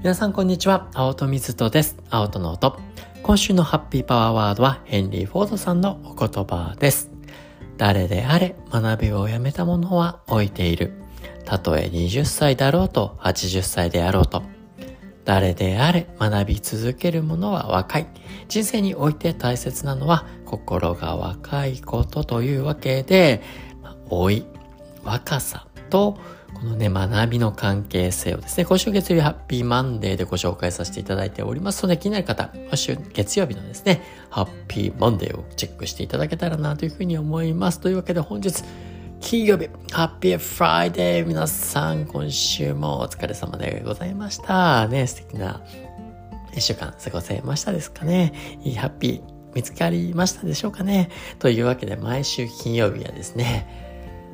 皆さんこんにちは。青戸水戸です。青戸の音。今週のハッピーパワーワードはヘンリー・フォードさんのお言葉です。誰であれ学びをやめた者は置いている。たとえ20歳だろうと80歳であろうと。誰であれ学び続ける者は若い。人生において大切なのは心が若いことというわけで、老い、若さとこのね、学びの関係性をですね、今週月曜日ハッピーマンデーでご紹介させていただいておりますので、気になる方、今週月曜日のですね、ハッピーマンデーをチェックしていただけたらなというふうに思います。というわけで本日、金曜日、ハッピーフライデー皆さん、今週もお疲れ様でございました。ね、素敵な一週間過ごせましたですかね。いいハッピー見つかりましたでしょうかね。というわけで、毎週金曜日はですね、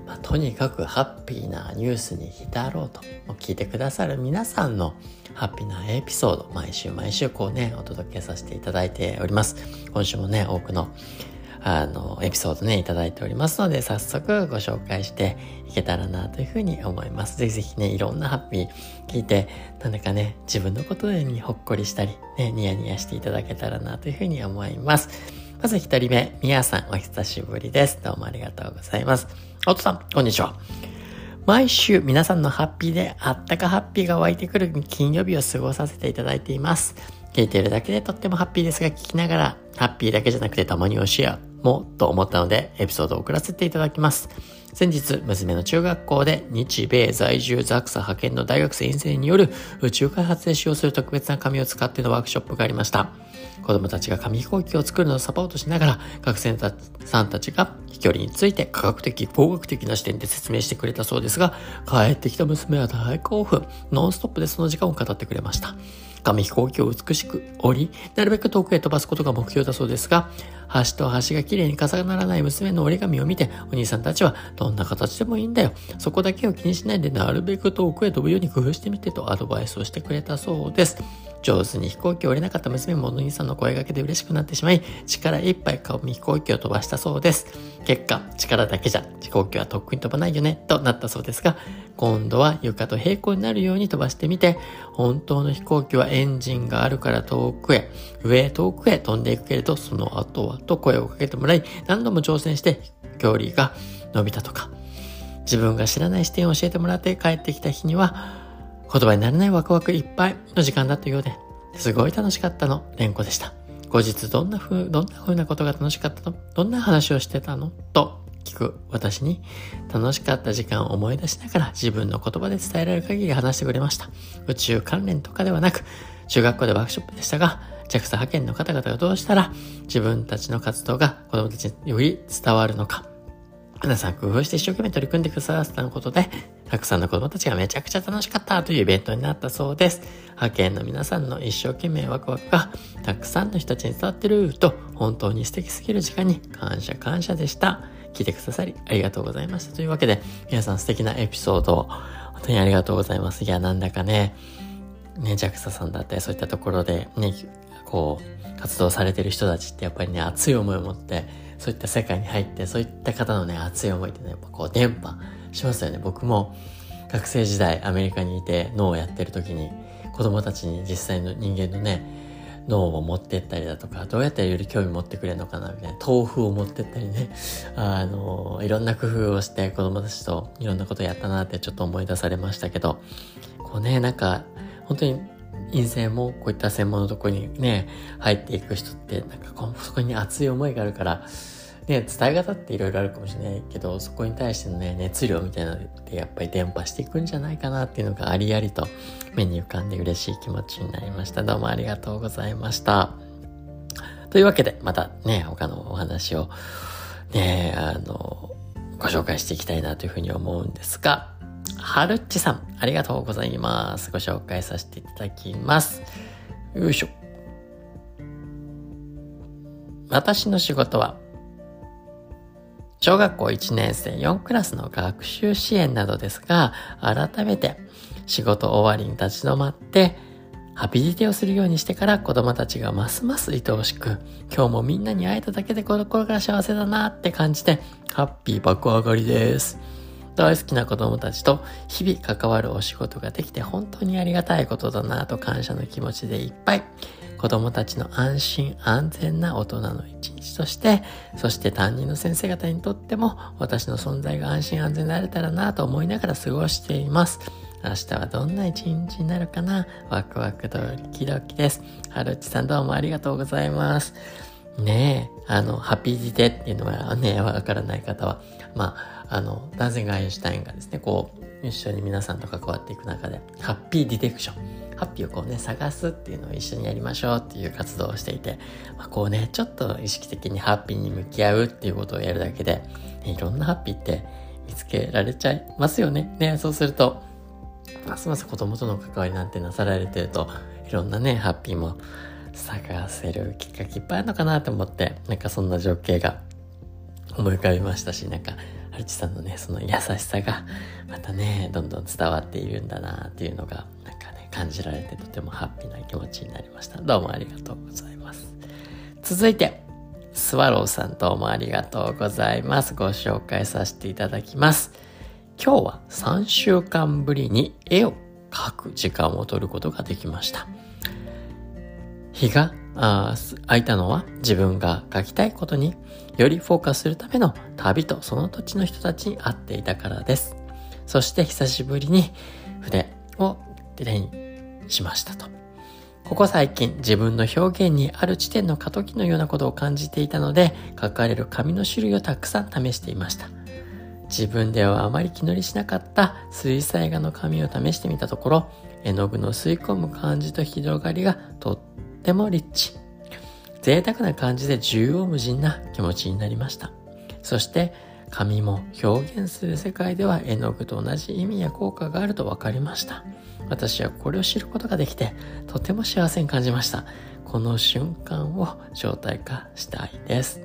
まあ、とにかくハッピーなニュースに浸ろうと聞いてくださる皆さんのハッピーなエピソード毎週毎週こうねお届けさせていただいております今週もね多くのあのエピソードねいただいておりますので早速ご紹介していけたらなというふうに思いますぜひぜひねいろんなハッピー聞いてなんだかね自分のことにほっこりしたりねニヤニヤしていただけたらなというふうに思いますまず一人目、みやさん、お久しぶりです。どうもありがとうございます。おとさん、こんにちは。毎週皆さんのハッピーであったかハッピーが湧いてくる金曜日を過ごさせていただいています。聞いているだけでとってもハッピーですが、聞きながら、ハッピーだけじゃなくてたまに教えもと思ったので、エピソードを送らせていただきます。先日、娘の中学校で日米在住ザクサ派遣の大学生院生による宇宙開発で使用する特別な紙を使ってのワークショップがありました。子供たちが紙飛行機を作るのをサポートしながら、学生さんたちが飛距離について科学的、工学的な視点で説明してくれたそうですが、帰ってきた娘は大興奮。ノンストップでその時間を語ってくれました。紙飛行機を美しく折り、なるべく遠くへ飛ばすことが目標だそうですが、端と端が綺麗に重ならない娘の折り紙を見て、お兄さんたちは、どんな形でもいいんだよ。そこだけを気にしないで、なるべく遠くへ飛ぶように工夫してみてとアドバイスをしてくれたそうです。上手に飛行機を降りなかった娘もお兄さんの声掛けで嬉しくなってしまい、力いっぱい紙飛行機を飛ばしたそうです。結果、力だけじゃ飛行機はとっくに飛ばないよね、となったそうですが、今度は床と平行になるように飛ばしてみて、本当の飛行機はエンジンがあるから遠くへ、上へ遠くへ飛んでいくけれど、その後はと声をかけてもらい、何度も挑戦して距離が伸びたとか、自分が知らない視点を教えてもらって帰ってきた日には、言葉にならないワクワクいっぱいの時間だったようで、すごい楽しかったの、連呼でした。後日どんな風、どんな風なことが楽しかったの？どんな話をしてたの？と聞く私に楽しかった時間を思い出しながら自分の言葉で伝えられる限り話してくれました。宇宙関連とかではなく、中学校でワークショップでしたが、JAXA 派遣の方々がどうしたら自分たちの活動が子供たちにより伝わるのか、皆さん工夫して一生懸命取り組んでくださったことで、たくさんの子供たちがめちゃくちゃ楽しかったというイベントになったそうです。派遣の皆さんの一生懸命ワクワクがたくさんの人たちに伝わってると本当に素敵すぎる時間に感謝感謝でした。聞いてくださりありがとうございました。というわけで皆さん素敵なエピソードを本当にありがとうございます。いや、なんだかね、ね、JAXA さんだったりそういったところでね、こう、活動されてる人たちってやっぱりね、熱い思いを持ってそういった世界に入って、そういった方のね、熱い思いってね、やっぱこう、伝播しますよね。僕も学生時代アメリカにいて脳をやってる時に、子供たちに実際の人間のね、脳を持ってったりだとか、どうやったらより興味持ってくれるのかな、みたいな、豆腐を持ってったりね、あの、いろんな工夫をして子供たちといろんなことやったなってちょっと思い出されましたけど、こうね、なんか、本当に陰性もこういった専門のとこにね、入っていく人って、なんかこう、そこに熱い思いがあるから、ね、伝え方っていろいろあるかもしれないけど、そこに対してのね、熱量みたいなのってやっぱり伝播していくんじゃないかなっていうのがありありと目に浮かんで嬉しい気持ちになりました。どうもありがとうございました。というわけで、またね、他のお話をね、あの、ご紹介していきたいなというふうに思うんですが、はるっちさん、ありがとうございます。ご紹介させていただきます。よいしょ。私の仕事は、小学校1年生4クラスの学習支援などですが、改めて仕事終わりに立ち止まって、ハピリティをするようにしてから子供たちがますます愛おしく、今日もみんなに会えただけで心が幸せだなって感じて、ハッピー爆上がりです。大好きな子供たちと日々関わるお仕事ができて本当にありがたいことだなと感謝の気持ちでいっぱい。子供たちの安心安全な大人の一日として、そして担任の先生方にとっても私の存在が安心安全になれたらなと思いながら過ごしています。明日はどんな一日になるかな？ワクワクドキドキです。はるちさんどうもありがとうございます。ねえ、あの、ハッピーディテっていうのはね、わからない方は、まあ、あの、ダゼンがアインシュタインがですね、こう、一緒に皆さんと関わっていく中で、ハッピーディテクション、ハッピーをこうね、探すっていうのを一緒にやりましょうっていう活動をしていて、まあ、こうね、ちょっと意識的にハッピーに向き合うっていうことをやるだけで、ね、いろんなハッピーって見つけられちゃいますよね。ね、そうすると、ますます子供との関わりなんてなさられてると、いろんなね、ハッピーも探せるきっかけいっぱいあるのかなと思って、なんかそんな情景が思い浮かびましたし、なんか、はるちさんのね、その優しさが、またね、どんどん伝わっているんだなっていうのが、なんかね、感じられてとてもハッピーな気持ちになりました。どうもありがとうございます。続いて、スワローさんどうもありがとうございます。ご紹介させていただきます。今日は3週間ぶりに絵を描く時間を取ることができました。日が空いたのは自分が書きたいことによりフォーカスするための旅とその土地の人たちに会っていたからです。そして久しぶりに筆を手にしましたと。ここ最近自分の表現にある地点の過渡期のようなことを感じていたので書かれる紙の種類をたくさん試していました。自分ではあまり気乗りしなかった水彩画の紙を試してみたところ絵の具の吸い込む感じと広がりがとってもリッチ。贅沢な感じで縦横無尽な気持ちになりました。そして紙も表現する世界では絵の具と同じ意味や効果があると分かりました。私はこれを知ることができてとても幸せに感じました。この瞬間を状態化したいです。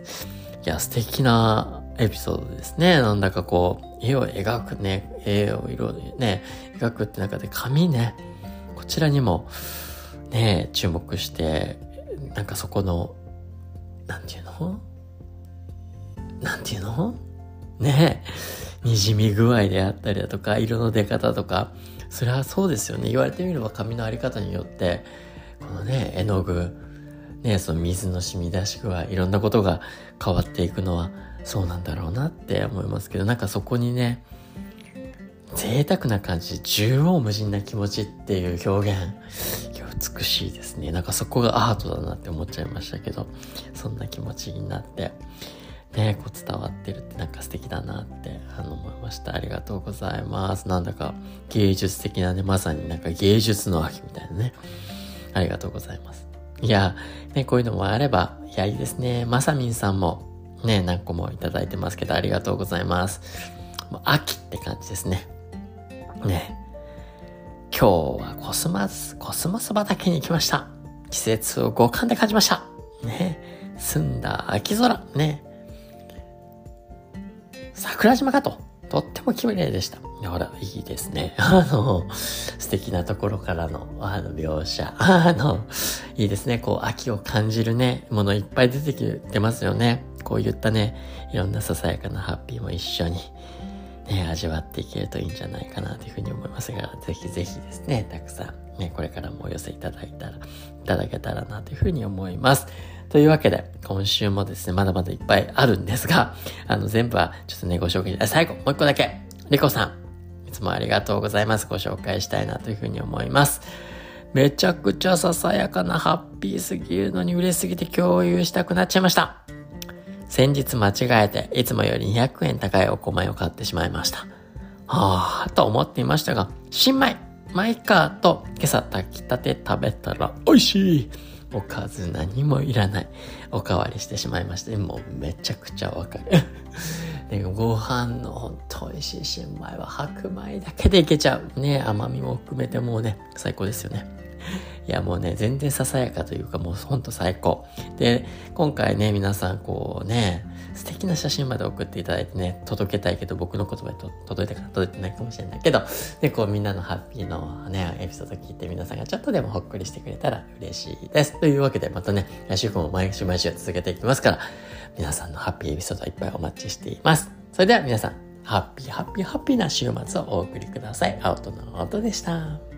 いや、素敵なエピソードですね。なんだかこう、絵を描くね、絵を色でね、描くって中で紙ね、こちらにもね、注目して、なんかそこの、なんていうの？なんていうの？ね滲み具合であったりだとか、色の出方とか、それはそうですよね。言われてみれば紙のあり方によって、このね、絵の具、ね、その水の染み出し具合、いろんなことが変わっていくのはそうなんだろうなって思いますけど、なんかそこにね、贅沢な感じ、縦横無尽な気持ちっていう表現、美しいですね。なんかそこがアートだなって思っちゃいましたけど、そんな気持ちになって、ね、こう伝わってるってなんか素敵だなってあの思いました。ありがとうございます。なんだか芸術的なね、まさになんか芸術の秋みたいなね。ありがとうございます。いや、ね、こういうのもあれば、いや、いいですね。まさみんさんもね、何個もいただいてますけど、ありがとうございます。秋って感じですね。ね。今日はコスモス、コスモス畑に行きました。季節を五感で感じました。ね。澄んだ秋空。ね。桜島かと。とっても綺麗でした。ほら、いいですね。あの、素敵なところからの、あの、描写。あの、いいですね。こう、秋を感じるね、ものいっぱい出てきてますよね。こういったね、いろんなささやかなハッピーも一緒に。ね、味わっていけるといいんじゃないかなというふうに思いますが、ぜひぜひですね、たくさんね、これからもお寄せいただいたら、いただけたらなというふうに思います。というわけで、今週もですね、まだまだいっぱいあるんですが、あの、全部はちょっとね、ご紹介、あ最後、もう一個だけ、リコさん、いつもありがとうございます。ご紹介したいなというふうに思います。めちゃくちゃささやかなハッピーすぎるのに嬉しすぎて共有したくなっちゃいました。先日間違えて、いつもより200円高いお米を買ってしまいました。はぁ、と思っていましたが、新米、マイカーと今朝炊きたて食べたら美味しいおかず何もいらない。おかわりしてしまいまして、もうめちゃくちゃわかる。でご飯のほんと美味しい新米は白米だけでいけちゃう。ね甘みも含めてもうね、最高ですよね。いやもうね、全然ささやかというかもうほんと最高。で、今回ね、皆さんこうね、素敵な写真まで送っていただいてね、届けたいけど僕の言葉に届いたから届いてないかもしれないけど、で、こうみんなのハッピーのね、エピソード聞いて皆さんがちょっとでもほっこりしてくれたら嬉しいです。というわけでまたね、来週も毎週毎週続けていきますから、皆さんのハッピーエピソードいっぱいお待ちしています。それでは皆さん、ハッピーハッピーハッピーな週末をお送りください。アウトの音でした。